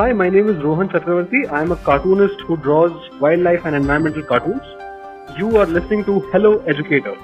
Hi, my name is Rohan Chakravarti. I am a cartoonist who draws wildlife and environmental cartoons. You are listening to Hello Educator.